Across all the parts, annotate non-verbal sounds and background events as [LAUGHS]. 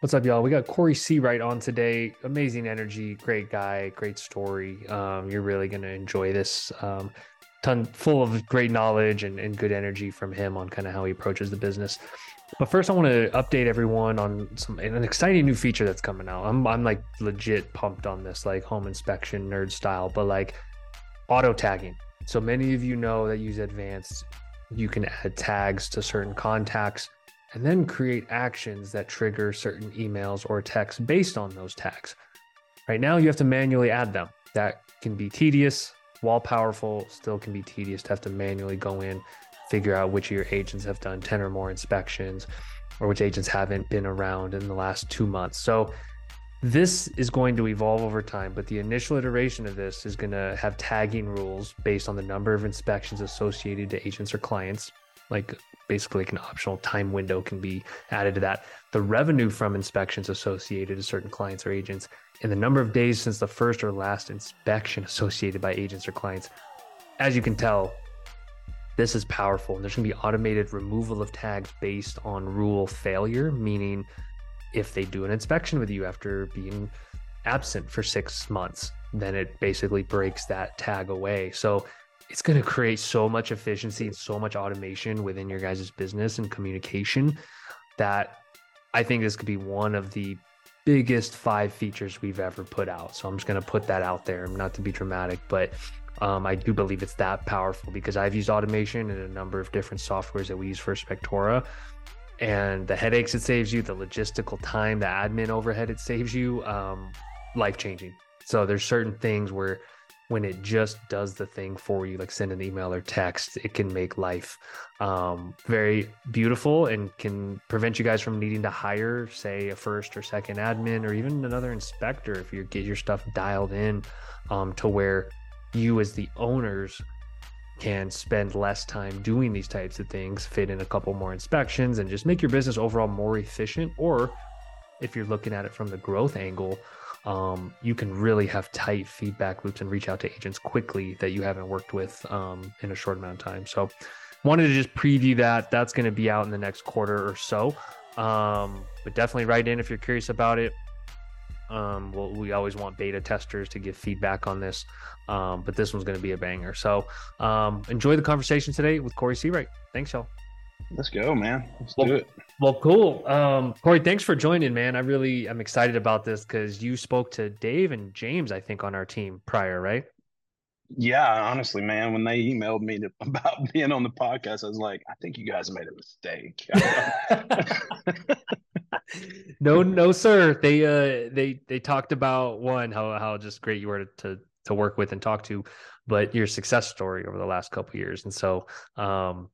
What's up, y'all? We got Cory Seawright on today. Amazing energy, great guy, great story. Um, you're really gonna enjoy this. Um, ton full of great knowledge and, and good energy from him on kind of how he approaches the business. But first, I want to update everyone on some an exciting new feature that's coming out. I'm I'm like legit pumped on this, like home inspection nerd style, but like auto tagging. So many of you know that use advanced, you can add tags to certain contacts and then create actions that trigger certain emails or texts based on those tags. Right now, you have to manually add them. That can be tedious, while powerful, still can be tedious to have to manually go in, figure out which of your agents have done 10 or more inspections or which agents haven't been around in the last two months. So, this is going to evolve over time, but the initial iteration of this is going to have tagging rules based on the number of inspections associated to agents or clients like basically like an optional time window can be added to that. The revenue from inspections associated to certain clients or agents, and the number of days since the first or last inspection associated by agents or clients. As you can tell, this is powerful. And there's going to be automated removal of tags based on rule failure, meaning if they do an inspection with you after being absent for six months, then it basically breaks that tag away. So it's going to create so much efficiency and so much automation within your guys' business and communication that I think this could be one of the biggest five features we've ever put out. So I'm just going to put that out there, not to be dramatic, but um, I do believe it's that powerful because I've used automation in a number of different softwares that we use for Spectora. And the headaches it saves you, the logistical time, the admin overhead it saves you, um, life changing. So there's certain things where when it just does the thing for you, like send an email or text, it can make life um, very beautiful and can prevent you guys from needing to hire, say, a first or second admin or even another inspector if you get your stuff dialed in um, to where you, as the owners, can spend less time doing these types of things, fit in a couple more inspections, and just make your business overall more efficient. Or if you're looking at it from the growth angle, um, you can really have tight feedback loops and reach out to agents quickly that you haven't worked with um, in a short amount of time. So, wanted to just preview that. That's going to be out in the next quarter or so. Um, but definitely write in if you're curious about it. Um, well, we always want beta testers to give feedback on this, um, but this one's going to be a banger. So, um, enjoy the conversation today with Cory Seawright. Thanks, y'all. Let's go, man. Let's well, do it. Well, cool. Um, Cory, thanks for joining, man. I really am excited about this because you spoke to Dave and James, I think, on our team prior, right? Yeah, honestly, man, when they emailed me to, [LAUGHS] about being on the podcast, I was like, I think you guys made a mistake. [LAUGHS] [LAUGHS] no, no, sir. They uh they they talked about one how how just great you were to to, to work with and talk to, but your success story over the last couple years. And so um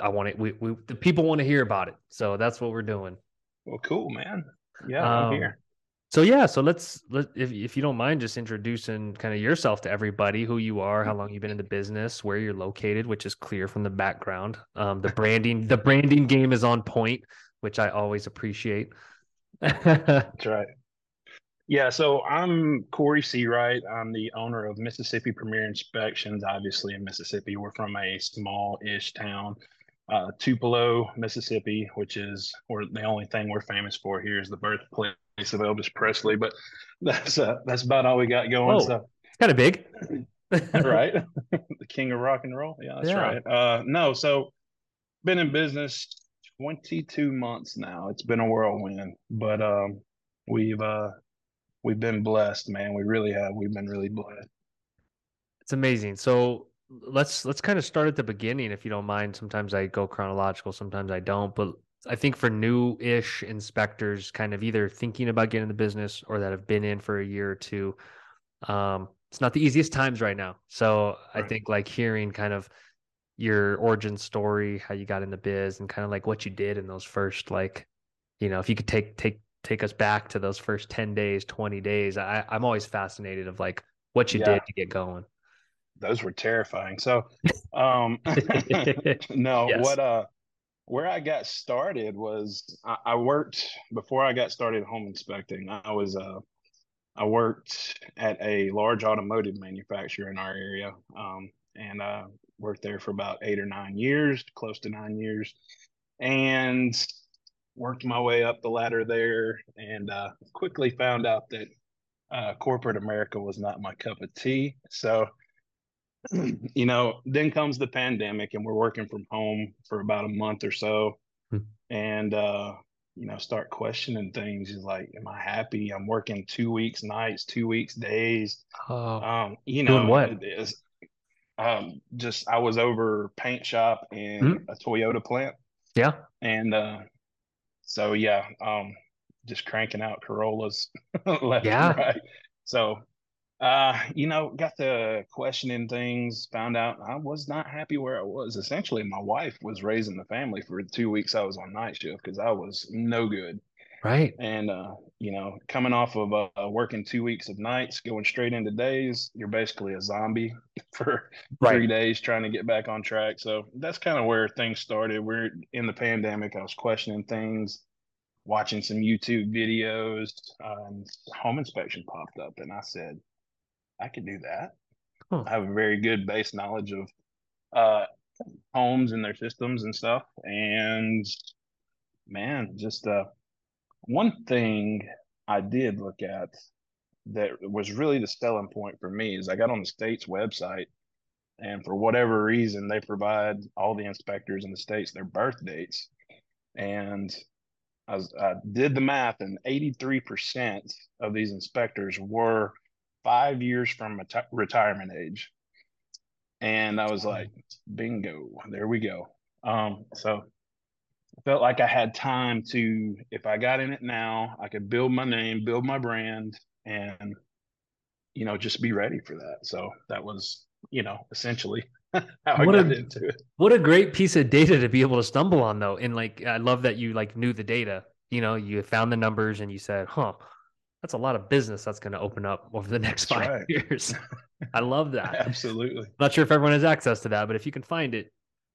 I want it. We, we the people want to hear about it, so that's what we're doing. Well, cool, man. Yeah, um, I'm here. So yeah, so let's let if if you don't mind, just introducing kind of yourself to everybody, who you are, how long you've been in the business, where you're located, which is clear from the background. Um, the branding, the branding game is on point, which I always appreciate. [LAUGHS] That's right. Yeah, so I'm Cory Seawright. I'm the owner of Mississippi Premier Inspections. Obviously, in Mississippi, we're from a small-ish town uh, Tupelo, Mississippi, which is or the only thing we're famous for here is the birthplace of Elvis Presley. But [LAUGHS] that's uh, that's about all we got going. Oh, so it's kind of big, [LAUGHS] right? [LAUGHS] the king of rock and roll. Yeah, that's yeah. right. Uh, no, so been in business 22 months now. It's been a whirlwind, but um, we've uh, we've been blessed, man. We really have. We've been really blessed. It's amazing. So let's let's kind of start at the beginning if you don't mind sometimes i go chronological sometimes i don't but i think for new-ish inspectors kind of either thinking about getting the business or that have been in for a year or two um it's not the easiest times right now so right. i think like hearing kind of your origin story how you got in the biz and kind of like what you did in those first like you know if you could take take take us back to those first 10 days 20 days i i'm always fascinated of like what you yeah. did to get going those were terrifying. So, [LAUGHS] um, [LAUGHS] no, yes. what, uh, where I got started was I, I, worked before I got started home inspecting. I was, uh, I worked at a large automotive manufacturer in our area. Um, and I worked there for about eight or nine years, close to nine years. And worked my way up the ladder there and uh, quickly found out that uh, corporate America was not my cup of tea. So, [CLEARS THROAT] you know, then comes the pandemic and we're working from home for about a month or so. Hmm. And, uh, you know, start questioning things. He's like, am I happy? I'm working two weeks nights, two weeks days. Uh, um, you know, doing what? It is, um, just I was over paint shop in hmm. a Toyota plant. Yeah. And uh, so yeah, um, just cranking out Corollas [LAUGHS] left yeah. and right. So uh, you know, got to questioning things, found out I was not happy where I was. Essentially, my wife was raising the family for two weeks I was on night shift because I was no good. Right. And, uh, you know, coming off of uh, working two weeks of nights, going straight into days, you're basically a zombie [LAUGHS] for right. three days trying to get back on track. So that's kind of where things started. We're in the pandemic. I was questioning things, watching some YouTube videos, uh, and home inspection popped up. And I said, I could do that. Huh. I have a very good base knowledge of uh, homes and their systems and stuff. And man, just uh, one thing I did look at that was really the selling point for me is I got on the state's website, and for whatever reason, they provide all the inspectors in the states their birth dates. And I, was, I did the math, and 83% of these inspectors were five years from reti- retirement age. And I was like, bingo, there we go. Um, so I felt like I had time to, if I got in it now, I could build my name, build my brand, and, you know, just be ready for that. So that was, you know, essentially [LAUGHS] how what I got a, into it. What a great piece of data to be able to stumble on, though. And like, I love that you like knew the data. You know, you found the numbers and you said, huh, that's a lot of business that's going to open up over the [LAUGHS] next that's five right. years. [LAUGHS] I love that. [LAUGHS] Absolutely. Not sure if everyone has access to that, but if you can find it,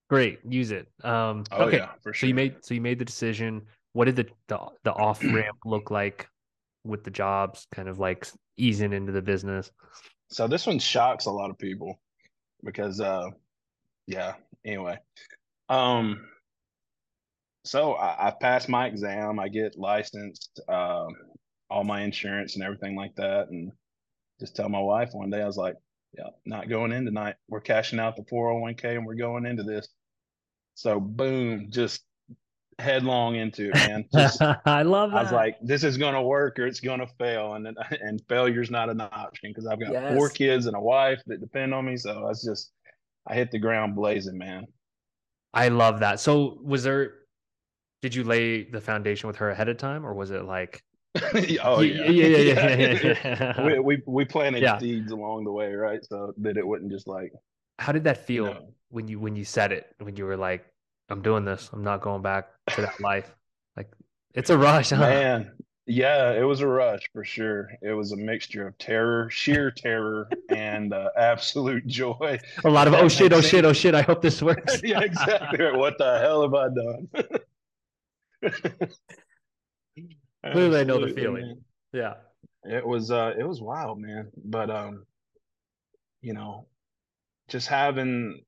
great, use it. Um, oh, okay. Yeah, for sure. So you made so you made the decision. What did the the, the off ramp [CLEARS THROAT] look like with the jobs? Kind of like easing into the business. So this one shocks a lot of people because, uh, yeah. Anyway, um, so I, I passed my exam. I get licensed. Um, all my insurance and everything like that. And just tell my wife one day, I was like, yeah, not going in tonight. We're cashing out the 401k and we're going into this. So boom, just headlong into it, man. [LAUGHS] Just, I love that. I was like, this is going to work or it's going to fail. And [LAUGHS] and failure's not an option because I've got yes. four kids and a wife that depend on me. So I was just, I hit the ground blazing, man. I love that. So was there, did you lay the foundation with her ahead of time or was it like, [LAUGHS] oh yeah, yeah, yeah, yeah. [LAUGHS] yeah, yeah. [LAUGHS] we, we we planted yeah. seeds along the way, right? So that it wouldn't just like. How did that feel you know, when you when you said it? When you were like, "I'm doing this. I'm not going back to that life." Like, it's a rush, huh? Man, yeah, it was a rush for sure. It was a mixture of terror, sheer terror, and uh, absolute joy. A lot of oh shit, oh shit, oh shit. I hope this works. yeah, exactly. what the hell have I done? Clearly, I know the feeling. Man. Yeah, it was uh, it was wild, man. But um, you know, just having,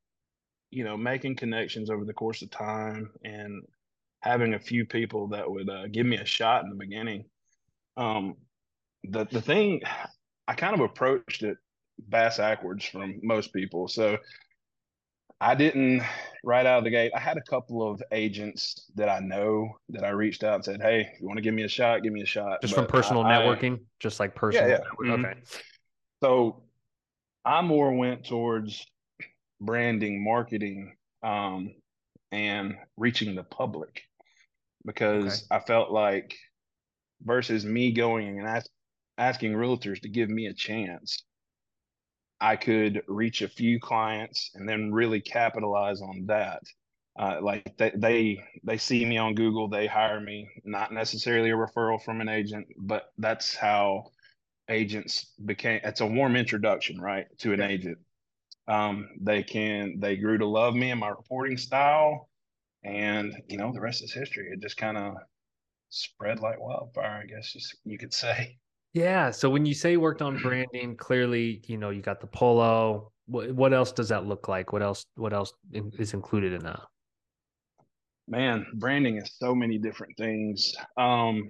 you know, making connections over the course of time and having a few people that would uh, give me a shot in the beginning. Um, the the thing, I kind of approached it bass backwards from most people. So I didn't right out of the gate. I had a couple of agents that I know that I reached out and said, "Hey, you want to give me a shot, give me a shot." Just but from personal I, networking, I, just like personal. Yeah, yeah. Mm-hmm. Okay. So I more went towards branding, marketing, um, and reaching the public because okay. I felt like versus me going and ask, asking realtors to give me a chance, I could reach a few clients and then really capitalize on that. Uh, like they, they they see me on Google, they hire me, not necessarily a referral from an agent, but that's how agents became. It's a warm introduction, right, to an agent. Um, they can they grew to love me and my reporting style, and you know the rest is history. It just kind of spread like wildfire, I guess you could say. Yeah. So when you say worked on branding, clearly, you know, you got the polo. What, what else does that look like? What else? What else is included in that? Man, branding is so many different things. Um,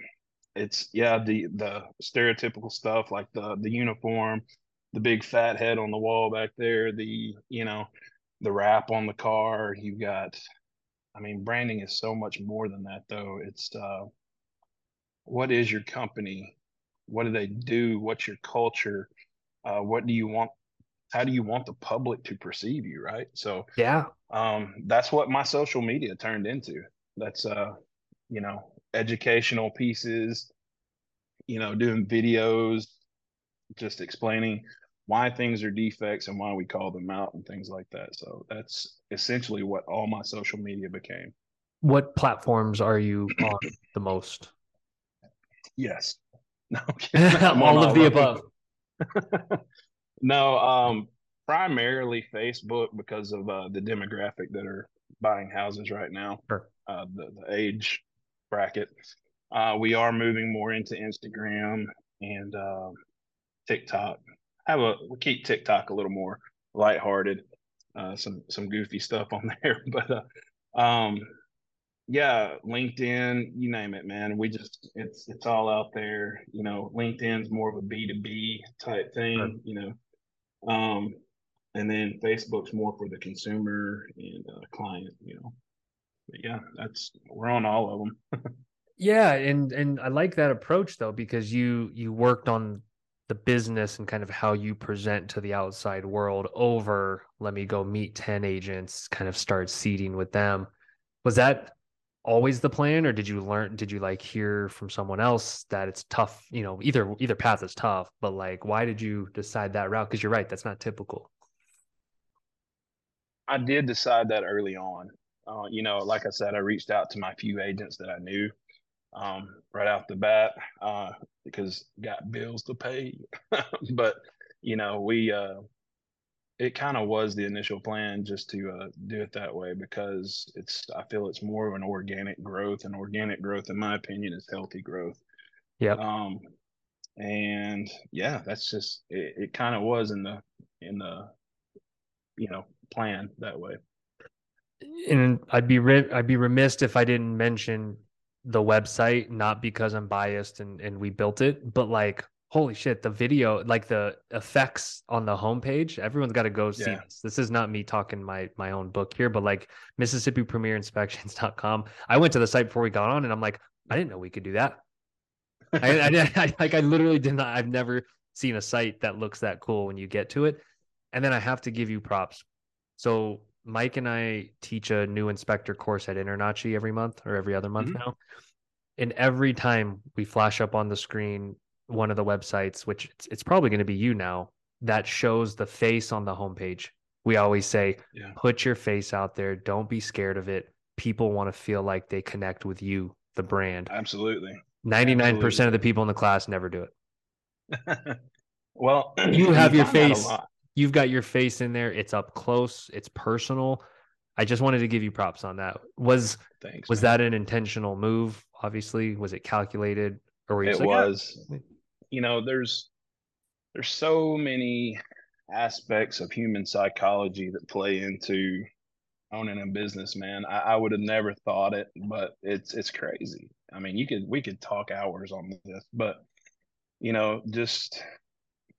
it's yeah, the the stereotypical stuff like the the uniform, the big fat head on the wall back there, the you know, the wrap on the car. You've got, I mean, branding is so much more than that though. It's uh, what is your company? What do they do? What's your culture? Uh, what do you want? How do you want the public to perceive you? Right. So yeah, um, that's what my social media turned into. That's uh, you know, educational pieces, you know, doing videos, just explaining why things are defects and why we call them out and things like that. So that's essentially what all my social media became. What platforms are you on the most? Yes. No, all, [LAUGHS] all of the above. [LAUGHS] no, um, primarily Facebook because of uh, the demographic that are buying houses right now. Sure. Uh, the, the age bracket. Uh, we are moving more into Instagram and uh, TikTok. I have a we keep TikTok a little more lighthearted, uh, some some goofy stuff on [LAUGHS] there, but uh, um, yeah, LinkedIn, you name it, man. We just it's it's all out there. You know, LinkedIn's more of a B two B type thing. Sure. You know, um, and then Facebook's more for the consumer and uh, client. You know, but yeah, that's we're on all of them. [LAUGHS] yeah, and and I like that approach though because you you worked on the business and kind of how you present to the outside world over let me go meet 10 agents kind of start seeding with them was that always the plan or did you learn did you like hear from someone else that it's tough you know either either path is tough but like why did you decide that route? Because you're right that's not typical. I did decide that early on. Uh, you know, like I said, I reached out to my few agents that I knew um, right off the bat uh, because got bills to pay. [LAUGHS] but you know, we uh, it kind of was the initial plan just to uh, do it that way because it's I feel it's more of an organic growth, and organic growth, in my opinion, is healthy growth. Yeah. Um, and yeah, that's just it. It kind of was in the in the you know plan that way and I'd be re- I'd be remiss if I didn't mention the website, not because I'm biased and and we built it, but like holy shit, the video, like the effects on the homepage, everyone's got to go see yeah. this. This is not me talking my my own book here, but like Mississippi Premier Inspections.com. I went to the site before we got on and I'm like, I didn't know we could do that. I, [LAUGHS] I, I, like I literally did not I've never seen a site that looks that cool when you get to it. And then I have to give you props. So Mike and I teach a new inspector course at InterNACHI every month or every other month mm-hmm. now. And every time we flash up on the screen one of the websites, which it's, it's probably going to be you now, that shows the face on the homepage. We always say, yeah. put your face out there. Don't be scared of it. People want to feel like they connect with you, the brand. Absolutely. 99% Absolutely. of the people in the class never do it. [LAUGHS] well, [CLEARS THROAT] you have your face you've got your face in there. It's up close. It's personal. I just wanted to give you props on that. Was Thanks, was man. that an intentional move? Obviously, was it calculated or were you it like, ah, was? Oh. You know, there's there's so many aspects of human psychology that play into owning a business, man. I, I would have never thought it, but it's it's crazy. I mean, you could we could talk hours on this, but you know, just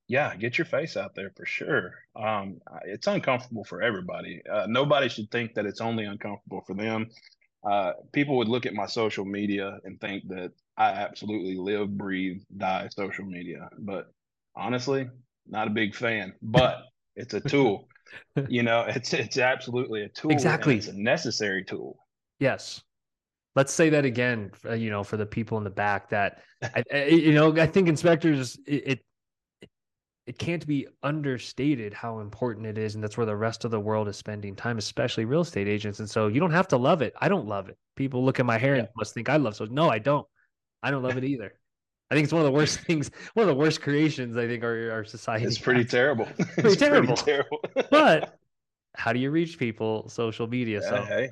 yeah, get your face out there for sure. Um, it's uncomfortable for everybody. Uh, nobody should think that it's only uncomfortable for them. Uh, people would look at my social media and think that I absolutely live, breathe, die social media. But honestly, not a big fan. But it's a tool. [LAUGHS] you know, it's it's absolutely a tool. Exactly, it's a necessary tool. Yes. Let's say that again. Uh, you know, for the people in the back that, I, I, you know, I think inspectors it, it it can't be understated how important it is and that's where the rest of the world is spending time especially real estate agents and so you don't have to love it i don't love it people look at my hair yeah. and must think i love so no i don't i don't love it either i think it's one of the worst [LAUGHS] things one of the worst creations i think our, our society it's pretty has. terrible [LAUGHS] pretty it's terrible pretty terrible [LAUGHS] but how do you reach people social media yeah, so hey.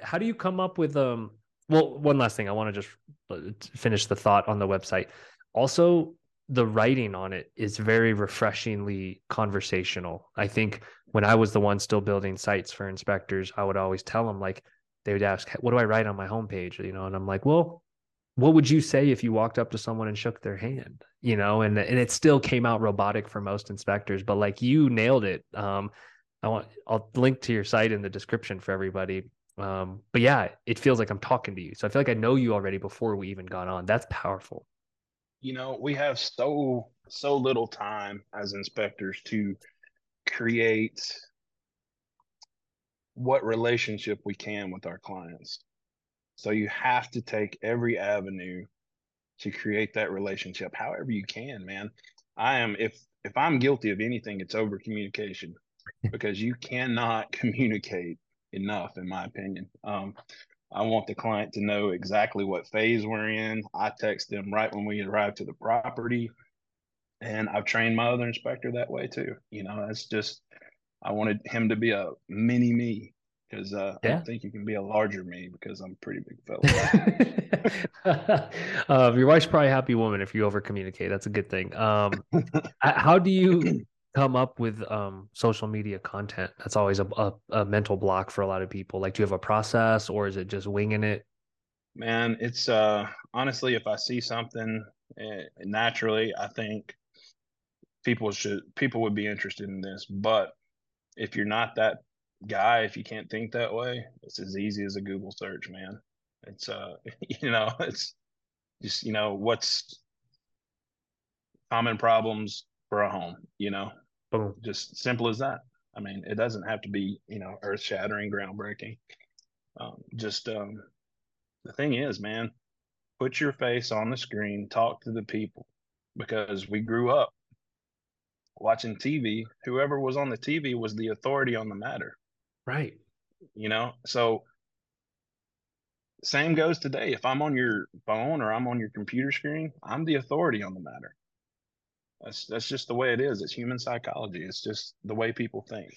how do you come up with um well one last thing i want to just uh, finish the thought on the website also the writing on it is very refreshingly conversational. I think when I was the one still building sites for inspectors, I would always tell them like they would ask, "What do I write on my homepage?" You know, and I'm like, "Well, what would you say if you walked up to someone and shook their hand?" You know, and and it still came out robotic for most inspectors, but like you nailed it. Um, I want I'll link to your site in the description for everybody. Um, but yeah, it feels like I'm talking to you. So I feel like I know you already before we even got on. That's powerful. You know, we have so so little time as inspectors to create what relationship we can with our clients. So you have to take every avenue to create that relationship however you can, man. I am if if I'm guilty of anything, it's over communication because you cannot [LAUGHS] communicate enough, in my opinion. Um, I want the client to know exactly what phase we're in. I text them right when we arrive to the property. And I've trained my other inspector that way too. You know, that's just, I wanted him to be a mini me because uh, yeah. I think you can be a larger me because I'm a pretty big fella. uh, [LAUGHS] your wife's probably a happy woman if you over communicate. That's a good thing. Um, [LAUGHS] how do you come up with um, social media content? That's always a, a, a, mental block for a lot of people. Like, do you have a process or is it just winging it? Man, it's uh, honestly, if I see something eh, naturally, I think people should people would be interested in this. But if you're not that guy, if you can't think that way, it's as easy as a Google search, man. It's uh, [LAUGHS] you know, it's just you know what's common problems for a home, you know, Boom. just simple as that. I mean, it doesn't have to be, you know, earth shattering, groundbreaking. Um, just um, the thing is, man, put your face on the screen, talk to the people because we grew up watching TV. Whoever was on the TV was the authority on the matter. Right. You know, so same goes today. If I'm on your phone or I'm on your computer screen, I'm the authority on the matter. That's that's just the way it is. It's human psychology. It's just the way people think.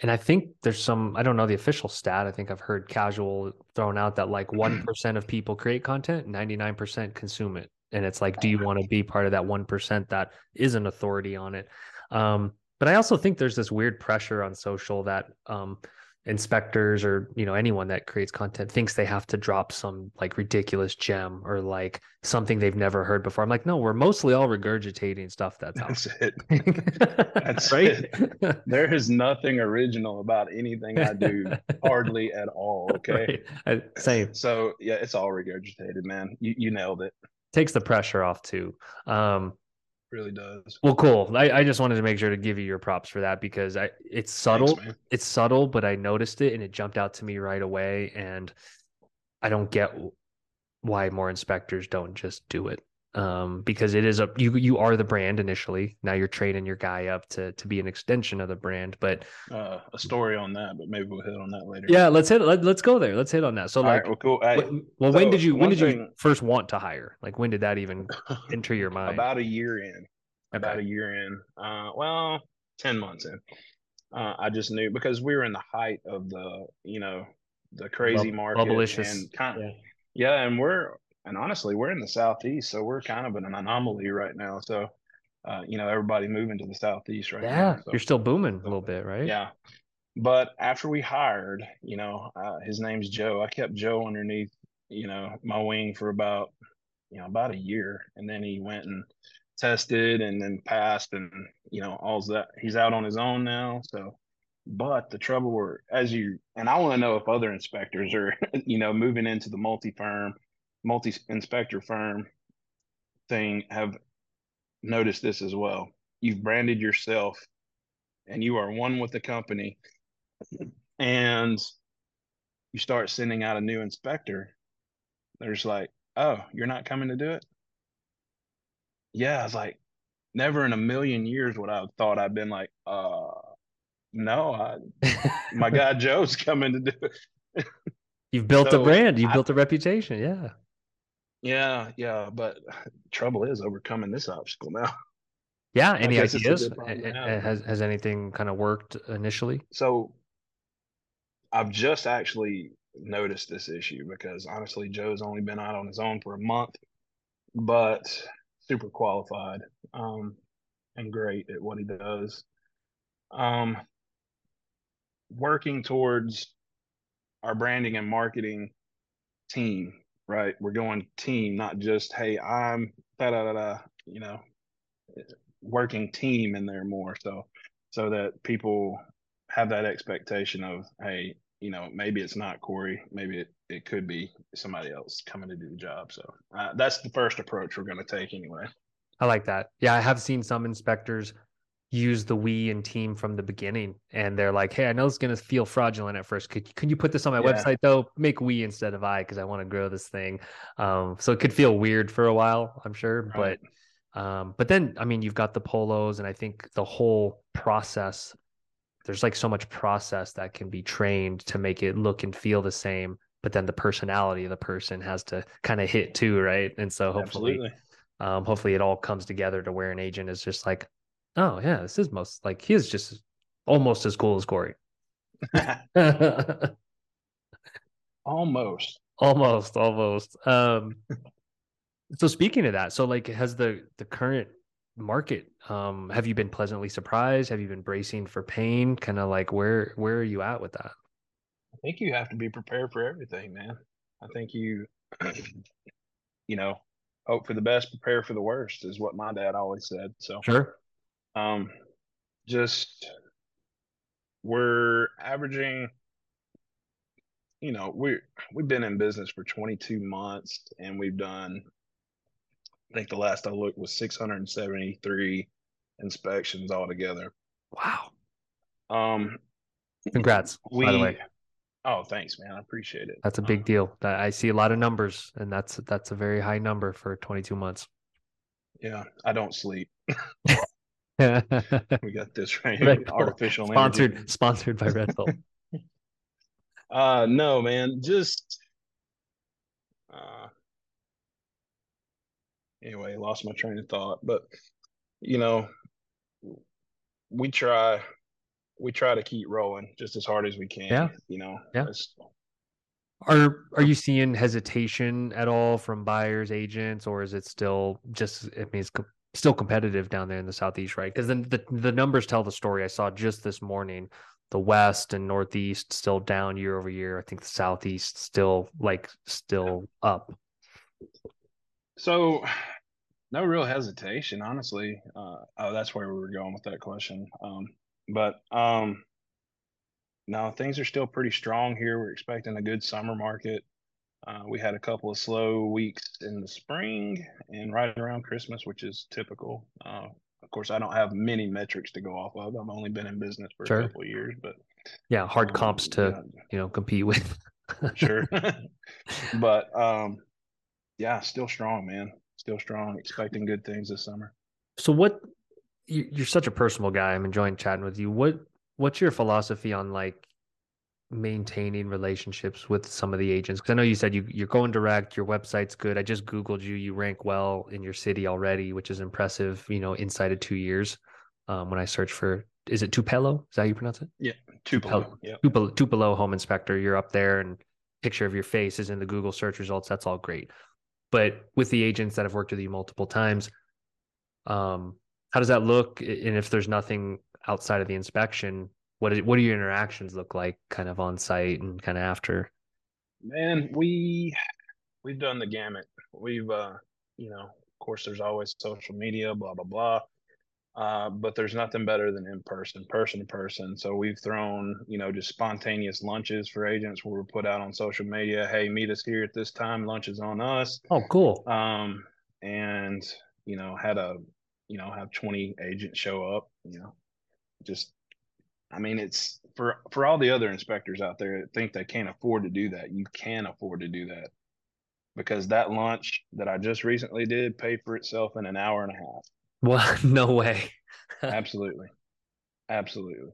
And I think there's some I don't know the official stat. I think I've heard casual thrown out that like one [CLEARS THROAT] percent of people create content, ninety nine percent consume it. And it's like, do you want to be part of that one percent that is an authority on it? Um, but I also think there's this weird pressure on social that um, inspectors or you know anyone that creates content thinks they have to drop some like ridiculous gem or like something they've never heard before. I'm like, no, we're mostly all regurgitating stuff that's that's it. [LAUGHS] that's right. It. There is nothing original about anything I do, hardly at all. [LAUGHS] Okay, right. same. So yeah, it's all regurgitated, man. You you nailed it. Takes the pressure off too. Um, really does. Well, cool. I, I just wanted to make sure to give you your props for that because I it's subtle. Thanks, it's subtle, but I noticed it and it jumped out to me right away. And I don't get why more inspectors don't just do it um, because it is a you you are the brand initially. Now you're training your guy up to to be an extension of the brand. But uh, a story on that, but maybe we'll hit on that later. Yeah, let's hit. Let, us go there. Let's hit on that. So All like, right, well, cool. I, well, so when did you when did thing, you first want to hire? Like, when did that even [LAUGHS] enter your mind? About a year in. About a year in. Uh, well, ten months in. Uh, I just knew because we were in the height of the you know the crazy Bub- market and kind of, yeah. yeah, and we're and honestly, we're in the southeast, so we're kind of an anomaly right now. So, uh, you know, everybody moving to the southeast right yeah, now. Yeah, so, you're still booming a little bit, right? Yeah. But after we hired, you know, uh, his name's Joe. I kept Joe underneath, you know, my wing for about, you know, about a year, and then he went and tested and then passed, and you know, all's that. He's out on his own now, so. But the trouble were, as you and I want to know if other inspectors are, [LAUGHS] you know, moving into the multi firm multi inspector firm thing have noticed this as well. You've branded yourself and you are one with the company and you start sending out a new inspector. There's like, oh, you're not coming to do it? Yeah, I was like, never in a million years would I have thought I'd been like, uh, no, I, my [LAUGHS] guy Joe's coming to do it. You've built so a brand. You've I, built a reputation. Yeah. Yeah, yeah, but [SIGHS] trouble is overcoming this obstacle now. [LAUGHS] Yeah, any ideas? Has has anything kind of worked initially? So I've just actually noticed this issue because honestly, Joe's only been out on his own for a month, but super qualified um, and great at what he does. Um, working towards our branding and marketing team, right? We're going team, not just hey, I'm da da da da, you know, working team in there more. So so that people have that expectation of hey, you know, maybe it's not Cory, maybe it, it could be somebody else coming to do the job. So uh, that's the first approach we're going to take anyway. I like that. Yeah, I have seen some inspectors use the we and team from the beginning, and they're like, "Hey, I know it's going to feel fraudulent at first. Could can you put this on my yeah. website though? Make we instead of I because I want to grow this thing." Um, so it could feel weird for a while, I'm sure, right. but um, but then I mean, you've got the polos, and I think the whole process. There's like so much process that can be trained to make it look and feel the same, but then the personality of the person has to kind of hit too, right? And so hopefully. Absolutely um, hopefully it all comes together to where an agent is just like, oh yeah, this is most like he is just almost as cool as Cory. [LAUGHS] almost. Almost, almost. Um so speaking of that, so like has the the current market um have you been pleasantly surprised? Have you been bracing for pain? Kind of like where where are you at with that? I think you have to be prepared for everything, man. I think you [CLEARS THROAT] you know, hope for the best, prepare for the worst is what my dad always said. So sure. Um, just we're averaging, you know, we we've been in business for 22 months and we've done, I think the last I looked was 673 inspections altogether. Wow. Um, congrats. We, by the way. Oh, thanks, man. I appreciate it. That's a big um, deal. I see a lot of numbers, and that's that's a very high number for 22 months. Yeah, I don't sleep. [LAUGHS] we got this right. [LAUGHS] Red Artificial sponsored energy. sponsored by Red Bull. [LAUGHS] uh no, man. Just uh anyway, lost my train of thought. But you know, we try we try to keep rolling just as hard as we can. Yeah. You know. Yeah. Are are you seeing hesitation at all from buyers, agents, or is it still just? I mean, it's co- still competitive down there in the southeast, right? Because then the the numbers tell the story. I saw just this morning, the west and northeast still down year over year. I think the southeast still like still up. So, no real hesitation, honestly. Uh, oh, that's where we were going with that question. Um, but um, no, things are still pretty strong here. We're expecting a good summer market. Uh, we had a couple of slow weeks in the spring and right around Christmas, which is typical. Uh, of course, I don't have many metrics to go off of. I've only been in business for sure. a couple of years, but yeah, hard um, comps to yeah. you know compete with. [LAUGHS] sure, [LAUGHS] but um, yeah, still strong, man. Still strong. Expecting good things this summer. So, what you're such a personal guy. I'm enjoying chatting with you. What what's your philosophy on like maintaining relationships with some of the agents? Because I know you said you you're going direct. Your website's good. I just googled you. You rank well in your city already, which is impressive. You know, inside of two years. Um, when I search for, is it Tupelo? Is that how you pronounce it? Yeah, Tupelo. Yeah, Tupelo, Tupelo home inspector. You're up there, and picture of your face is in the Google search results. That's all great. But with the agents that have worked with you multiple times, um, how does that look? And if there's nothing outside of the inspection, what is, what do your interactions look like, kind of on site and kind of after? Man, we we've done the gamut. We've uh, you know, of course, there's always social media, blah blah blah. Uh, but there's nothing better than in person, person to person. So we've thrown, you know, just spontaneous lunches for agents where we put out on social media, hey, meet us here at this time. Lunch is on us. Oh, cool. Um, and you know, had a you know, have 20 agents show up, you know, just, I mean, it's for, for all the other inspectors out there that think they can't afford to do that. You can afford to do that because that lunch that I just recently did paid for itself in an hour and a half. Well, [LAUGHS] no way. [LAUGHS] Absolutely. Absolutely.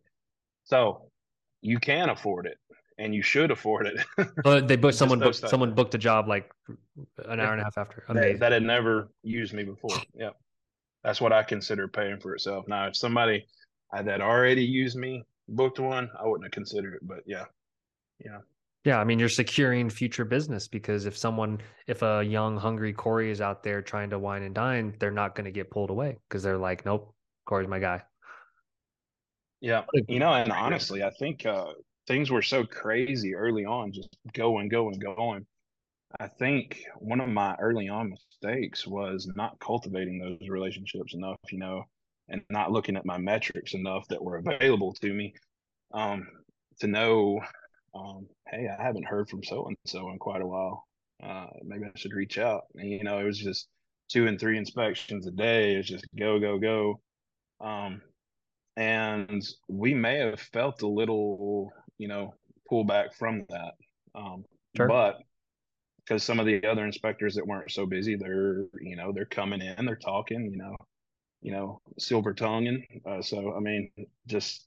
So you can afford it and you should afford it. [LAUGHS] but they booked someone booked someone booked a job like an hour and a half after. That, that, had never used me before. Yep that's what I consider paying for itself. Now, if somebody that already used me booked one, I wouldn't have considered it. But yeah, yeah. Yeah, I mean, you're securing future business because if someone, if a young, hungry Cory is out there trying to wine and dine, they're not going to get pulled away because they're like, nope, Cory's my guy. Yeah, you know, and honestly, I think uh, things were so crazy early on, just going, going, going. I think one of my early on mistakes was not cultivating those relationships enough, you know, and not looking at my metrics enough that were available to me um, to know, um, hey, I haven't heard from so and so in quite a while. Uh, maybe I should reach out. And, you know, it was just two and three inspections a day. It's just go, go, go. Um, and we may have felt a little, you know, pullback from that. Um, sure. But because some of the other inspectors that weren't so busy, they're, you know, they're coming in, they're talking, you know, you know, silver tonguing. Uh, so, I mean, just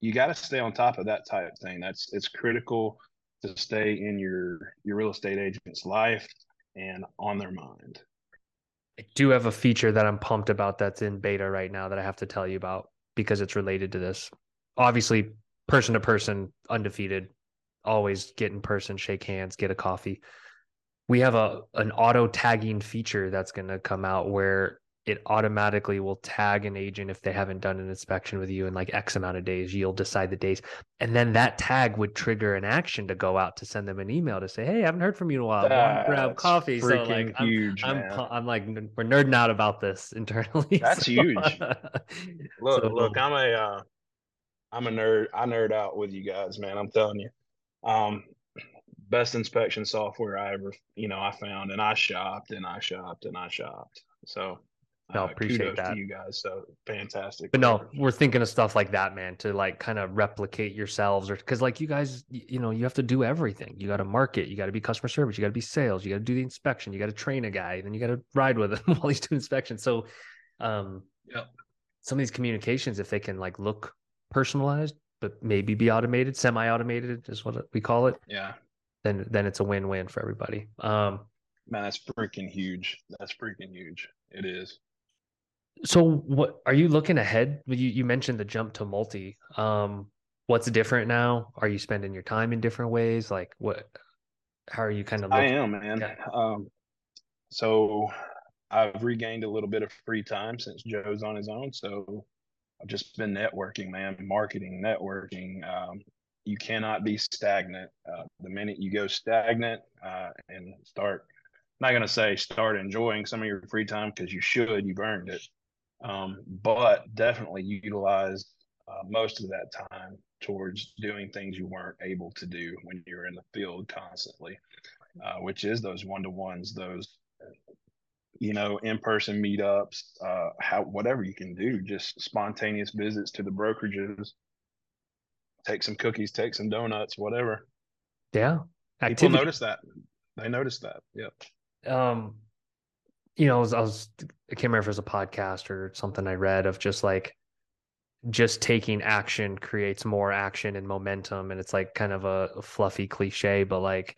you got to stay on top of that type thing. That's it's critical to stay in your your real estate agent's life and on their mind. I do have a feature that I'm pumped about that's in beta right now that I have to tell you about because it's related to this. Obviously, person to person, undefeated, always get in person, shake hands, get a coffee. We have a an auto tagging feature that's going to come out where it automatically will tag an agent if they haven't done an inspection with you in like X amount of days. You'll decide the days. And then that tag would trigger an action to go out to send them an email to say, Hey, I haven't heard from you in a while. grab coffee. So like I'm, huge, I'm, I'm, I'm, like we're nerding out about this [LAUGHS] internally. That's so. huge. [LAUGHS] look, so, look, I'm a uh, I'm a nerd. I nerd out with you guys, man. I'm telling you. Um best inspection software I ever, you know, I found and I shopped and I shopped and I shopped. So no, uh, appreciate that. you guys. So fantastic. But no, we're thinking of stuff like that, man, to like kind of replicate yourselves or because like you guys, you know, you have to do everything. You got to market, you got to be customer service, you got to be sales, you got to do the inspection, you got to train a guy, then you got to ride with him [LAUGHS] while he's doing inspection. So, um, yeah, some of these communications, if they can like look personalized, but maybe be automated, semi-automated is what we call it. Yeah. Then, then it's a win-win for everybody. Um, man, that's freaking huge. That's freaking huge. It is. So what are you looking ahead? You you mentioned the jump to multi. Um, what's different now? Are you spending your time in different ways? Like what? How are you kind of? Looking? I am, man. Yeah. Um, so I've regained a little bit of free time since Joe's on his own. So I've just been networking, man, marketing, networking. Um, you cannot be stagnant. Uh, the minute you go stagnant uh, and start, I'm not going to say start enjoying some of your free time because you should, you've earned it um, but definitely utilize uh, most of that time towards doing things you weren't able to do when you were in the field constantly, uh, which is those one to ones, those you know in-person meetups, uh, how whatever you can do, just spontaneous visits to the brokerages, take some cookies, take some donuts, whatever. Yeah, Activity. people notice that. They notice that. Yep. Um, you know, I was, I was, I can't remember if it was a podcast or something I read of just like, just taking action creates more action and momentum. And it's like kind of a, a fluffy cliche, but like,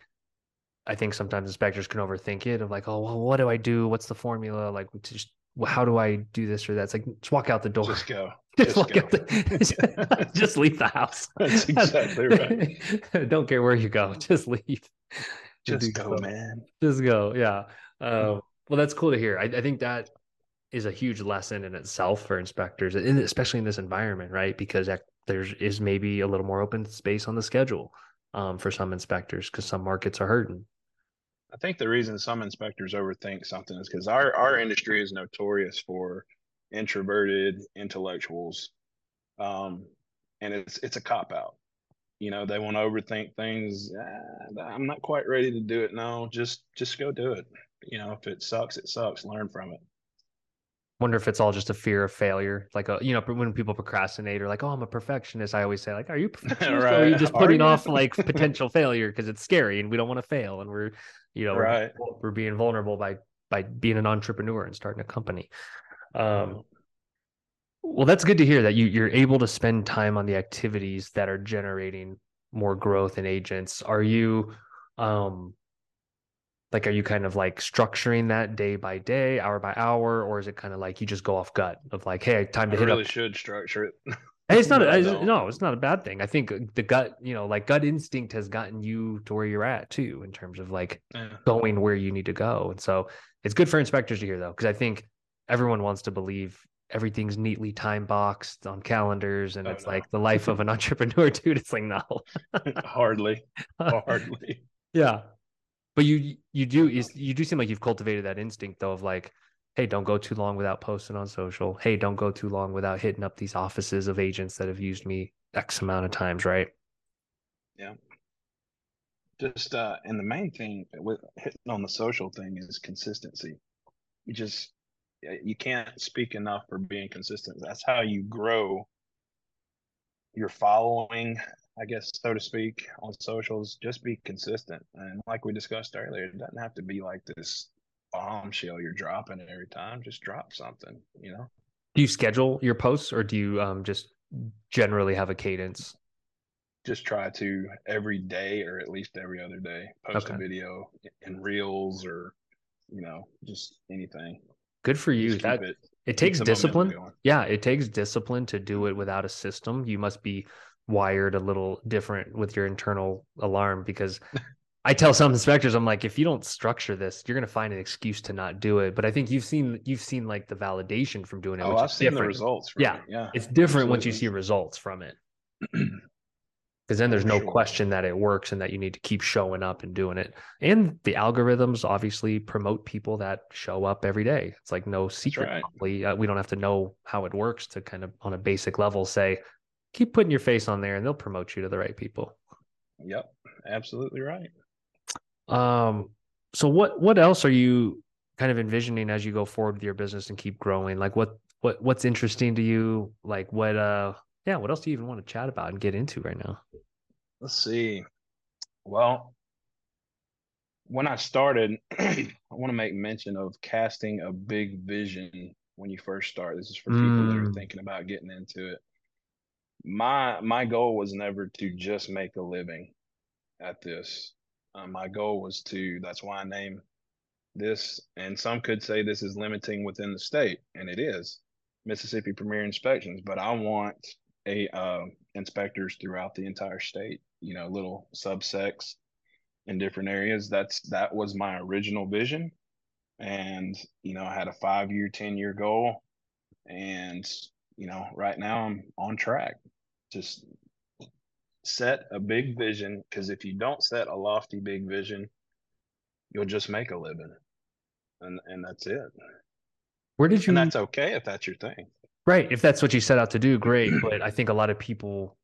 I think sometimes inspectors can overthink it of like, oh, well, what do I do? What's the formula? Like, just how do I do this or that? It's like, just walk out the door. Just go. [LAUGHS] Just, just go. the, [LAUGHS] just leave the house. [LAUGHS] That's exactly right. Don't care where you go. Just leave. Just go, man. Just go. Yeah. Um, well, that's cool to hear. I, I think that is a huge lesson in itself for inspectors, especially in this environment, right? Because there is maybe a little more open space on the schedule um, for some inspectors because some markets are hurting. I think the reason some inspectors overthink something is because our our industry is notorious for introverted intellectuals, um, and it's it's a cop out. You know, they want to overthink things. Ah, I'm not quite ready to do it. now. just just go do it you know, if it sucks, it sucks. Learn from it. Wonder if it's all just a fear of failure. Like, a, you know, when people procrastinate or like, oh, I'm a perfectionist. I always say, like, are you [LAUGHS] perfectionist right. or are you just [LAUGHS] putting you? off like potential failure because it's scary and we don't want to fail and we're, you know, right. we're, we're being vulnerable by by being an entrepreneur and starting a company. Um, well, that's good to hear that you you're able to spend time on the activities that are generating more growth in agents. Are you um like are you kind of like structuring that day by day hour by hour or is it kind of like you just go off gut of like hey time to I hit really up should structure it hey, it's not a, [LAUGHS] no it's not a bad thing i think uh, the gut you know like gut instinct has gotten you to where you're at too in terms of like yeah. going where you need to go and so it's good for inspectors to hear though because i think everyone wants to believe everything's neatly time boxed on calendars and Oh, it's no. like the life of an [LAUGHS] entrepreneur dude it's like no [LAUGHS] hardly, hardly. yeah but you you do is you do seem like you've cultivated that instinct though of like hey don't go too long without posting on social hey don't go too long without hitting up these offices of agents that have used me x amount of times right Yeah. Just uh, and the main thing with hitting on the social thing is consistency. You just you can't speak enough for being consistent. That's how you grow your following, I guess, so to speak, on socials. Just be consistent, and like we discussed earlier, it doesn't have to be like this bombshell you're dropping every time. Just drop something, you know. do you schedule your posts or do you um just generally have a cadence just try to every day or at least every other day post Okay. a video in reels or you know just anything good for you Just that it, it takes discipline yeah it takes discipline to do it without a system you must be wired a little different with your internal alarm because i tell some inspectors i'm like if you don't structure this you're going to find an excuse to not do it. But i think you've seen you've seen like the validation from doing it oh i've seen the results Yeah, it. yeah it's different once you see results from it. [CLEARS THROAT] Because then there's no sure. question that it works and that you need to keep showing up and doing it. And the algorithms obviously promote people that show up every day. It's like no secret. right. Uh, we don't have to know how it works to kind of on a basic level say keep putting your face on there and they'll promote you to the right people. Yep absolutely right. Um so what what else are you kind of envisioning as you go forward with your business and keep growing? Like what what what's interesting to you? Like what uh yeah what else do you even want to chat about and get into right now? Let's see. Well when i started [CLEARS THROAT] i want to make mention of casting a big vision when you first start. This is for people that are Mm. thinking about getting into it my my goal was never to just make a living at this. Uh, my goal was to that's why i name this and some could say this is limiting within the state and it is mississippi premier inspections but i want a uh, inspectors throughout the entire state you know little subsects in different areas. That's that was my original vision and you know i had a five year ten year goal and you know right now i'm on track just set a big vision because if you don't set a lofty big vision you'll just make a living and and that's it where did you and that's okay if that's your thing Right. If that's what you set out to do, great. [CLEARS THROAT] But I think a lot of people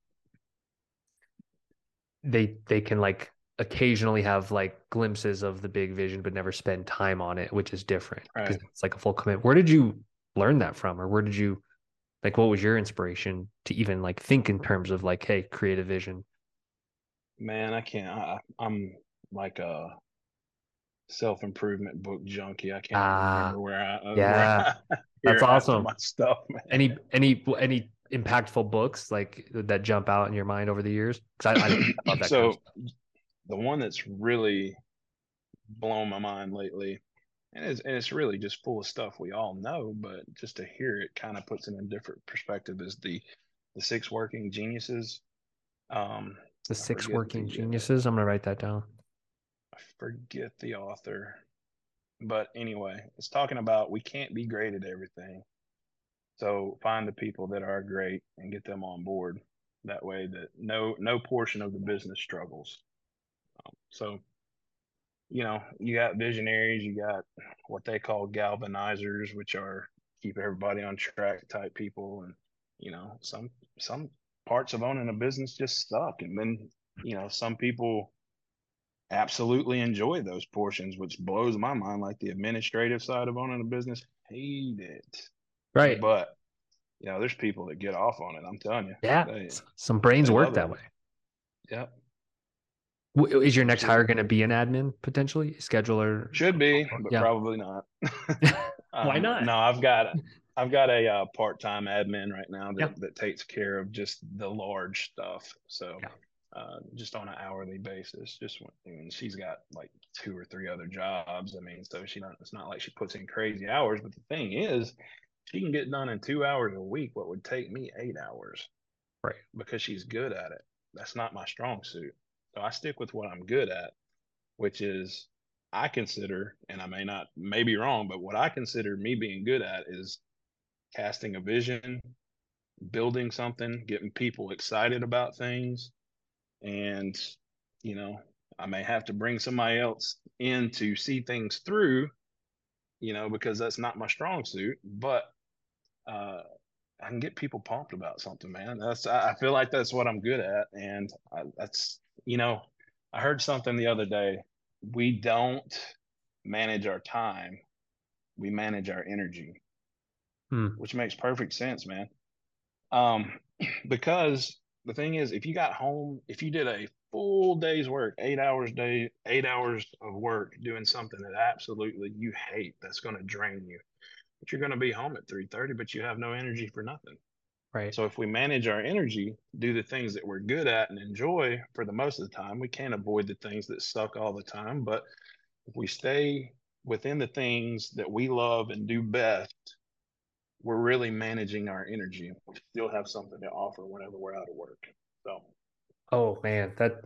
they they can like occasionally have like glimpses of the big vision but never spend time on it, which is different. Because Right. it's like a full commitment. Where did you learn that from? Or where did you like what was your inspiration to even like think in terms of like, hey, create a vision? man i can't I, i'm like a self-improvement book junkie i can't Ah, remember where i uh, [LAUGHS] yeah. where I [LAUGHS] That's hear half of awesome. my stuff man. Any any any impactful books like that jump out in your mind over the years? Because I, I, I love [COUGHS] that so kind of the one that's really blown my mind lately and it's, and it's really just full of stuff we all know but just to hear it kind of puts it in a different perspective is the the six working geniuses. Um The six working the, geniuses. I'm gonna write that down. i forget the author. But anyway it's talking about we can't be great at everything. So find the people that are great and get them on board. That way that no no portion of the business struggles. Um, so you know you got visionaries you got what they call galvanizers which are keep everybody on track type people and you know some some parts of owning a business just suck and then you know some people absolutely enjoy those portions which blows my mind like the administrative side of owning a business hate it Right. but you know there's people that get off on it i'm telling you Yeah. they, Some brains work that it. way. yeah W- Is your next hire going to be an admin potentially, scheduler? should be but Yeah. probably not [LAUGHS] [LAUGHS] Why Um, not? No, I've got I've got a uh, part-time admin right now that, Yeah. that takes care of just the large stuff. So Yeah. uh, just on an hourly basis, just when, she's got like two or three other jobs. I mean, so she don't. It's not like she puts in crazy hours. But the thing is, she can get done in two hours a week. What would take me eight hours, Right. Because she's good at it. That's not my strong suit. So I stick with what I'm good at, which is I consider, and I may not, may be wrong, but what I consider me being good at is casting a vision, building something, getting people excited about things. And, you know, I may have to bring somebody else in to see things through, you know, because that's not my strong suit. But uh, I can get people pumped about something, man. That's I feel like that's what I'm good at, and I, that's you know, I heard something the other day. We don't manage our time; we manage our energy, hmm. which makes perfect sense, man. Um, [CLEARS THROAT] because the thing is, if you got home, if you did a full day's work, eight hours day, eight hours of work doing something that absolutely you hate, that's going to drain you but you're going to be home at 3.30 but you have no energy for nothing. Right. So if we manage our energy do the things that we're good at and enjoy for the most of the time we can't avoid the things that suck all the time but if we stay within the things that we love and do best we're really managing our energy we still have something to offer whenever we're out of work. So. Oh man that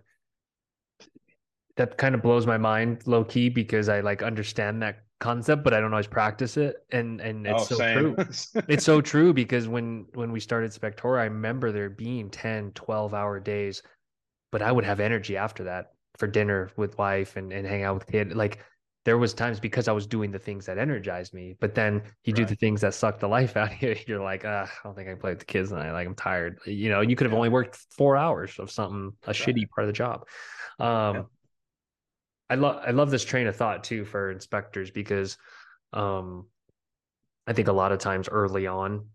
that kind of blows my mind low key because I like understand that concept, but I don't always practice it. And and it's oh, so same. true. [LAUGHS] it's so true because when when we started Spectora, I remember there being 10, 12 hour days, but I would have energy after that for dinner with wife and, and hang out with kid. Like there was times because I was doing the things that energized me, but then you right. do the things that suck the life [LAUGHS] out of you. You're like, uh, I don't think I can play with the kids tonight. Like I'm tired. You know, you could have yeah. only worked four hours of something, a right. shitty part of the job. Um, yeah. I love I love this train of thought too for inspectors because um, I think a lot of times early on,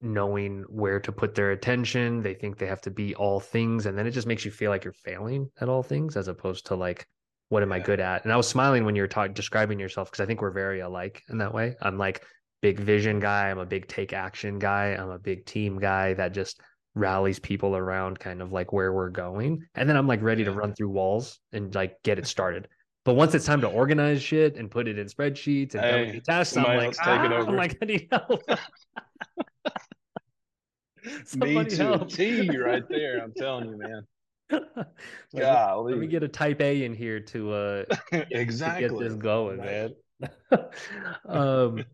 knowing where to put their attention, they think they have to be all things, and then it just makes you feel like you're failing at all things as opposed to like what am yeah. I good at? And I was smiling when you were talking describing yourself because I think we're very alike in that way. I'm like big vision guy, I'm a big take action guy, I'm a big team guy that just rallies people around kind of like where we're going. And then I'm like ready to run through walls and like get it started. But once it's time to organize shit and put it in spreadsheets and hey, tasks, I'm like, ah, take it over. I'm like, I need help. [LAUGHS] Me too. T right there. I'm telling you, man. Golly. [LAUGHS] Let me get a type A in here to uh [LAUGHS] exactly to get this going, man. um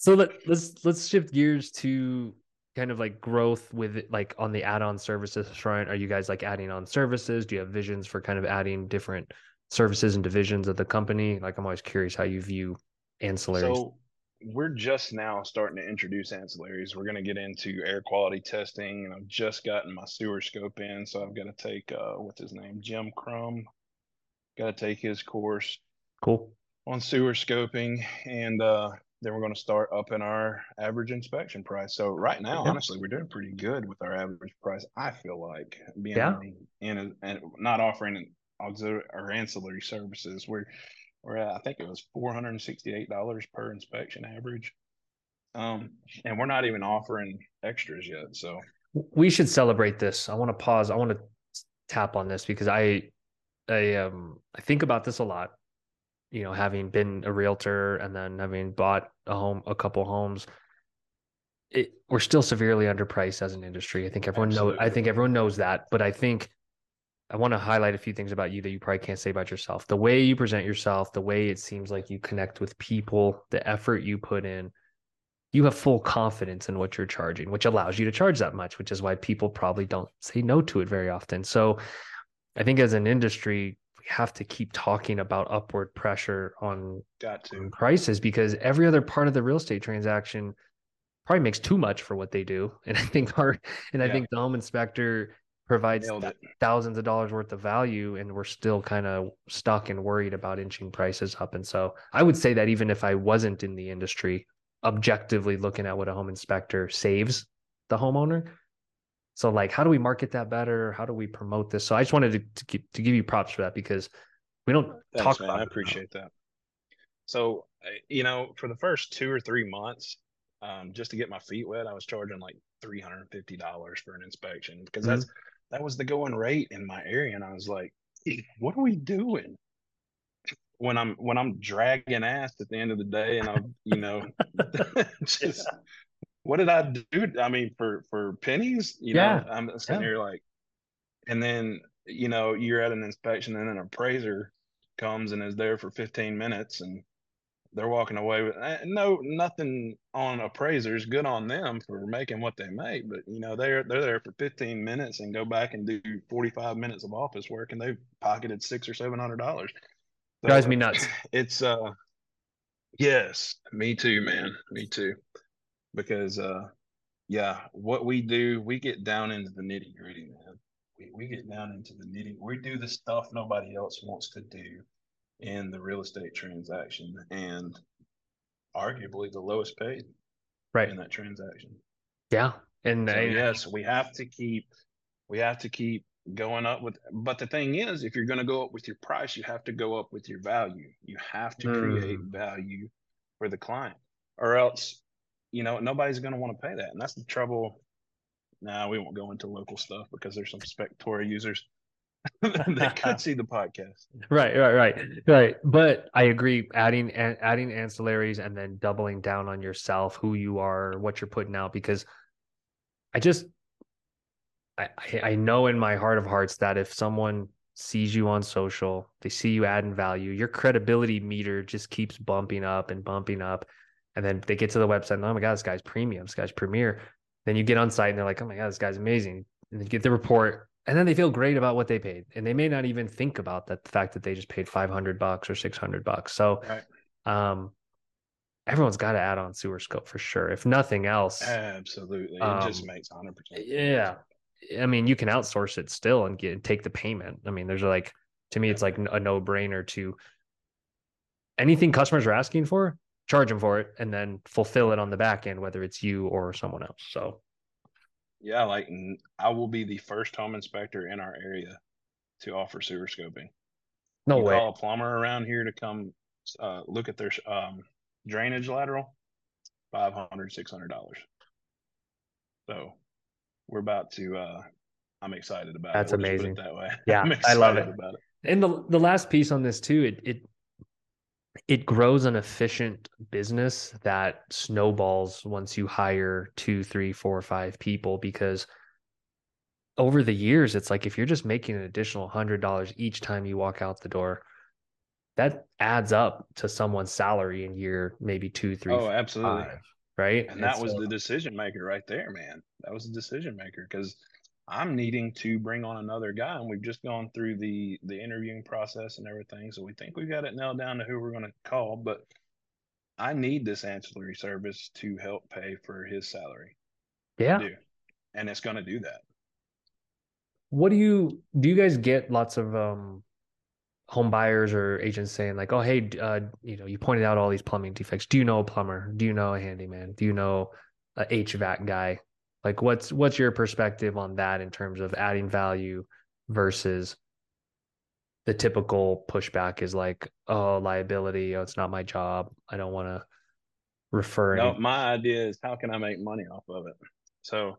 so let, let's let's shift gears to kind of like growth with like on the add-on services front? Are you guys like adding on services? Do you have visions for kind of adding different services and divisions of the company? Like i'm always curious how you view ancillaries. So we're just now starting to introduce ancillaries. We're going to get into air quality testing and i've just gotten my sewer scope in so i've got to take uh what's his name? Jim crum got to take his course cool. on sewer scoping and uh then we're going to start upping our average inspection price. So right now, yeah. honestly, we're doing pretty good with our average price. I feel like being yeah. in and not offering auxiliary or ancillary services. We're we're at, I think it was four hundred and sixty eight dollars per inspection average, um, and we're not even offering extras yet. So we should celebrate this. I want to pause. I want to tap on this because I I um I think about this a lot you know, having been a realtor and then having bought a home, a couple homes, it, we're still severely underpriced as an industry. I think everyone knows. I think everyone knows that. But I think I want to highlight a few things about you that you probably can't say about yourself. The way you present yourself, the way it seems like you connect with people, the effort you put in. You have full confidence in what you're charging, which allows you to charge that much, which is why people probably don't say no to it very often. So I think as an industry, have to keep talking about upward pressure on, on prices because every other part of the real estate transaction probably makes too much for what they do. [LAUGHS] And I think our and I think the home inspector provides thousands of dollars worth of value and we're still kind of stuck and worried about inching prices up. And so I would say that even if I wasn't in the industry, objectively looking at what a home inspector saves the homeowner, so like, how do we market that better? How do we promote this? So I just wanted to to, keep, to give you props for that because we don't Thanks, talk man. about. I appreciate that. So you know, for the first two or three months, um, just to get my feet wet, I was charging like three hundred and fifty dollars for an inspection because mm-hmm. that's that was the going rate in my area, and I was like, what are we doing? When I'm when I'm dragging ass at the end of the day, and I'm you know [LAUGHS] [LAUGHS] just what did I do? I mean, for for pennies, you yeah. know, I'm sitting yeah. here like, and then you know, you're at an inspection and an appraiser comes and is there for 15 minutes, and they're walking away with eh, no nothing on appraisers. Good on them for making what they make, but you know they're they're there for 15 minutes and go back and do 45 minutes of office work, and they've pocketed six or seven hundred dollars. So Drives me nuts. [LAUGHS] It's uh, yes, me too, man, me too, because uh, yeah, what we do, we get down into the nitty gritty, man. We we get down into the nitty. We do the stuff nobody else wants to do in the real estate transaction and arguably the lowest paid right in that transaction. Yeah. And so, I, yes, we have to keep we have to keep going up with but the thing is if you're going to go up with your price you have to go up with your value you have to create mm. value for the client or else you know nobody's going to want to pay that and that's the trouble now nah, we won't go into local stuff because there's some Spectora users [LAUGHS] they [LAUGHS] could see the podcast. Right, right, right, right. But I agree. Adding adding ancillaries and then doubling down on yourself, who you are, what you're putting out, because I just I I know in my heart of hearts that if someone sees you on social, they see you adding value, your credibility meter just keeps bumping up and bumping up. And then they get to the website and oh my god, this guy's premium, this guy's premier. Then you get on site and they're like, oh my god, this guy's amazing. And then get the report and then they feel great about what they paid. And they may not even think about that the fact that they just paid 500 bucks or 600 bucks. So right. um everyone's got to add on sewer scope for sure if nothing else. Absolutely. It um, just makes 100% yeah. I mean you can outsource it still and get take the payment. I mean there's like to me it's like a no-brainer to anything customers are asking for charge them for it and then fulfill it on the back end whether it's you or someone else so yeah, like I will be the first home inspector in our area to offer sewer scoping. No you way. Call a plumber around here to come uh, look at their um, drainage lateral, five hundred, six hundred dollars. So we're about to. Uh, I'm excited about That's it. That's amazing. that way. [LAUGHS] Yeah, I love it. About it. And the the last piece on this too, it it it grows an efficient business that snowballs once you hire two, three, four, five people because over the years, it's like if you're just making an additional hundred dollars each time you walk out the door, that adds up to someone's salary in year maybe two, three. Oh, absolutely. Five, right. And, and that so, was the decision maker right there, man. That was the decision maker because I'm needing to bring on another guy, and we've just gone through the the interviewing process and everything. So we think we've got it nailed down to who we're going to call. But I need this ancillary service to help pay for his salary. Yeah, and it's going to do that. What do you do? You guys get lots of um, home buyers or agents saying like, "Oh, hey, uh, you know, you pointed out all these plumbing defects. Do you know a plumber? Do you know a handyman? Do you know a HVAC guy?" Like what's what's your perspective on that in terms of adding value versus the typical pushback is like, oh, liability, oh, it's not my job. I don't want to refer. No, any- my idea is how can I make money off of it? So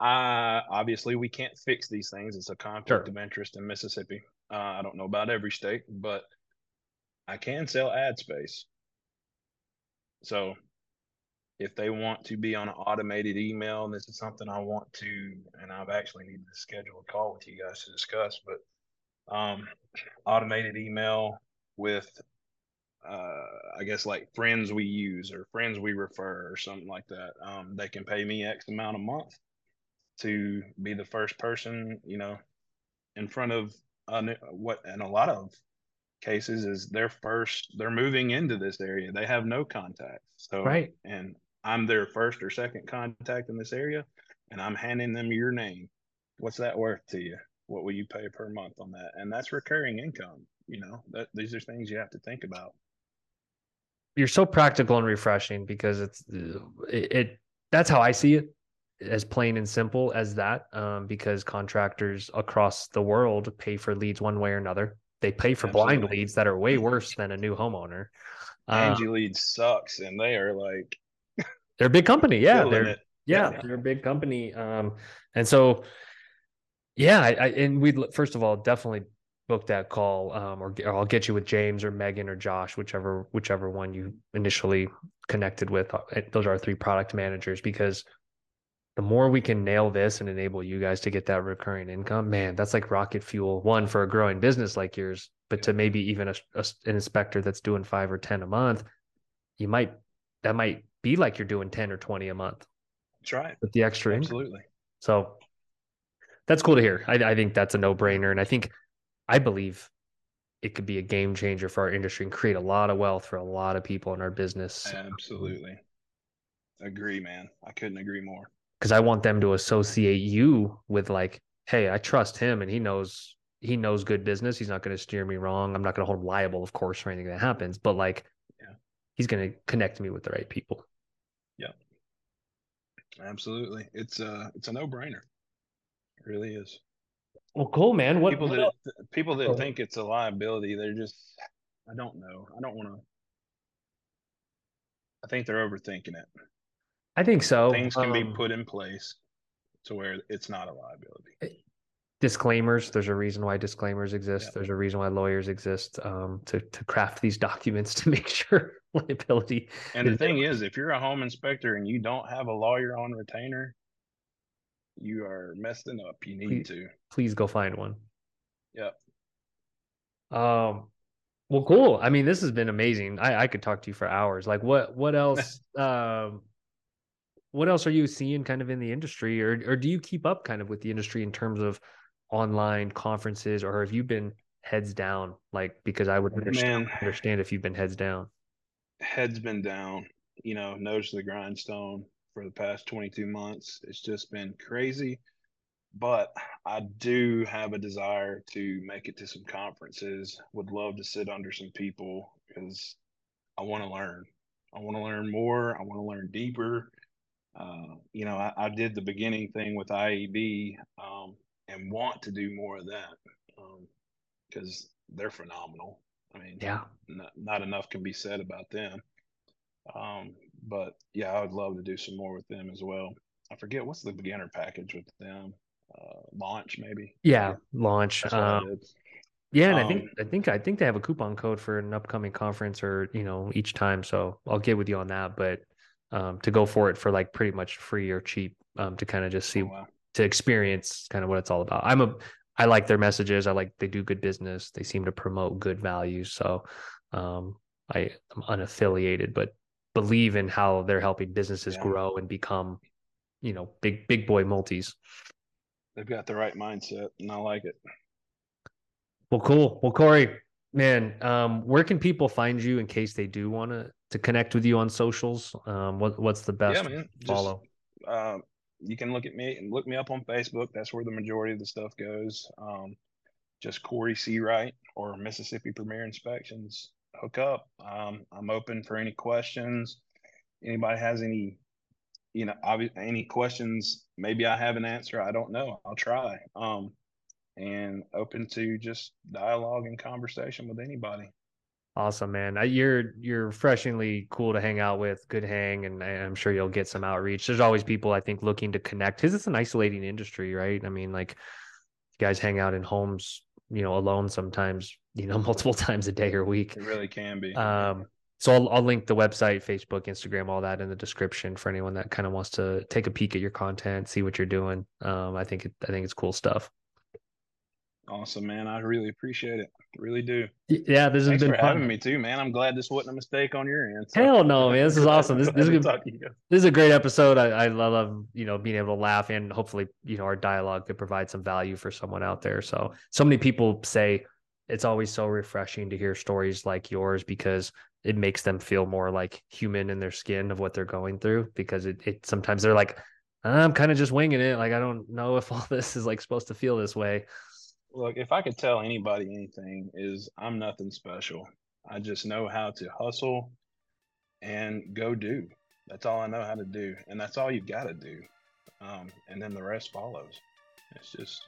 I obviously we can't fix these things. It's a conflict sure. of interest in Mississippi. Uh, I don't know about every state, but I can sell ad space. So if they want to be on an automated email, and this is something I want to, and I've actually needed to schedule a call with you guys to discuss, but um, automated email with, uh, I guess like friends we use or friends we refer or something like that. Um, they can pay me X amount a month to be the first person, you know, in front of uh, what, and a lot of cases is their first they're moving into this area they have no contacts so right and I'm their first or second contact in this area, and I'm handing them your name. What's that worth to you? What will you pay per month on that? And that's recurring income. You know, that these are things you have to think about. You're so practical and refreshing because it's it, it that's how I see it as plain and simple as that um, because contractors across the world pay for leads one way or another they pay for Absolutely. blind leads that are way worse than a new homeowner angie uh, lead sucks and they are like they're a big company. Yeah, they're yeah, yeah, they're a big company. Um, and so yeah, I, I and we first of all definitely book that call, um, or, or I'll get you with James or Megan or Josh, whichever whichever one you initially connected with. Uh, those are our three product managers because the more we can nail this and enable you guys to get that recurring income, man, that's like rocket fuel. One for a growing business like yours, but to maybe even a, a, an inspector that's doing five or ten a month, you might that might be like you're doing 10 or 20 a month. That's right. With the extra Absolutely. Income. So that's cool to hear. I, I think that's a no brainer. And I think, I believe it could be a game changer for our industry and create a lot of wealth for a lot of people in our business. Absolutely. Agree, man. I couldn't agree more. Because I want them to associate you with like, hey, I trust him and he knows he knows good business. He's not going to steer me wrong. I'm not going to hold him liable, of course, for anything that happens. But like, yeah. he's going to connect me with the right people. Absolutely. It's a it's a no brainer. It really is. Well, cool, man. What people what that people that oh. think it's a liability, they're just I don't know. I don't want to. I think they're overthinking it. I think so. Things can um, be put in place to where it's not a liability. Disclaimers. There's a reason why disclaimers exist. There's a reason why lawyers exist um, to to craft these [LAUGHS] documents to make sure [LAUGHS] liability. And the thing is, if you're a home inspector and you don't have a lawyer on retainer, you are messing up. You need please, to. Please go find one. Yep. Um. Well, cool. I mean, this has been amazing. I I could talk to you for hours. Like, what what else? [LAUGHS] um. What else are you seeing kind of in the industry, or or do you keep up kind of with the industry in terms of online conferences, or have you been heads down? Like, because I would understand, Man, understand if you've been heads down. Heads been down. You know, nose to the grindstone for the past 22 months. It's just been crazy. But I do have a desire to make it to some conferences. Would love to sit under some people because I want to learn. I want to learn more. I want to learn deeper. Uh, you know, I, I, did the beginning thing with IEB. um, and want to do more of that because um, they're phenomenal. I mean, yeah, not, not enough can be said about them. Um, but yeah, I would love to do some more with them as well. I forget what's the beginner package with them. Uh, launch maybe. Yeah, launch. Um, yeah, and I think um, I think I think they have a coupon code for an upcoming conference or you know each time. So I'll get with you on that. But um, to go for it for like pretty much free or cheap um, to kind of just see oh, wow. To experience kind of what it's all about. I'm a I like their messages. I like they do good business. They seem to promote good values. So um, I am unaffiliated, but believe in how they're helping businesses yeah. grow and become, you know, big big boy multis. They've got the right mindset, and I like it. Well, cool. Well, Cory, man, um, where can people find you in case they do want to to connect with you on socials? Um, what what's the best yeah, man. follow? Just, uh, you can look at me and look me up on Facebook. That's where the majority of the stuff goes. Um, just Cory Seawright or Mississippi Premier Inspections hook up. Um, I'm open for any questions. Anybody has any, you know, any questions? Maybe I have an answer. I don't know. I'll try. Um, and open to just dialogue and conversation with anybody. Awesome, man. You're you're refreshingly cool to hang out with. Good hang, and I'm sure you'll get some outreach. There's always people I think looking to connect because it's an isolating industry, right? I mean, like you guys hang out in homes, you know, alone sometimes you know, [LAUGHS] multiple times a day or week. It really can be. Um, so I'll, I'll link the website, Facebook, Instagram, all that in the description for anyone that kind of wants to take a peek at your content, see what you're doing. Um, I think it, I think it's cool stuff. Awesome, man. I really appreciate it. Really do. Yeah, this Thanks has been for fun. having me too, man. I'm glad this wasn't a mistake on your end. So. Hell no, man. This is [LAUGHS] awesome. This, this, is, good, this is a great episode. I, I love, you know, being able to laugh and hopefully, you know, our dialogue could provide some value for someone out there. So, so many people say, it's always so refreshing to hear stories like yours because it makes them feel more like human in their skin of what they're going through because it, it sometimes they're like i'm kind of just winging it like i don't know if all [LAUGHS] this is like supposed to feel this way look if i could tell anybody anything is i'm nothing special i just know how to hustle and go do that's all i know how to do and that's all you've got to do um, and then the rest follows it's just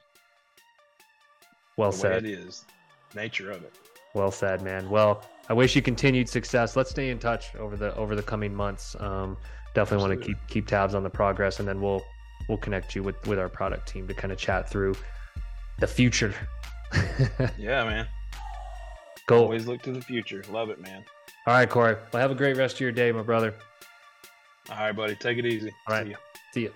well said it is nature of it. Well said, man. Well, I wish you continued success. Let's stay in touch over the over the coming months. Um, definitely want to keep keep tabs on the progress, and then we'll we'll connect you with with our product team to kind of chat through the future. [LAUGHS] yeah, man. Go. Always look to the future. Love it, man. All right, Cory. Well, have a great rest of your day, my brother. All right, buddy. Take it easy. All right. See you. See you.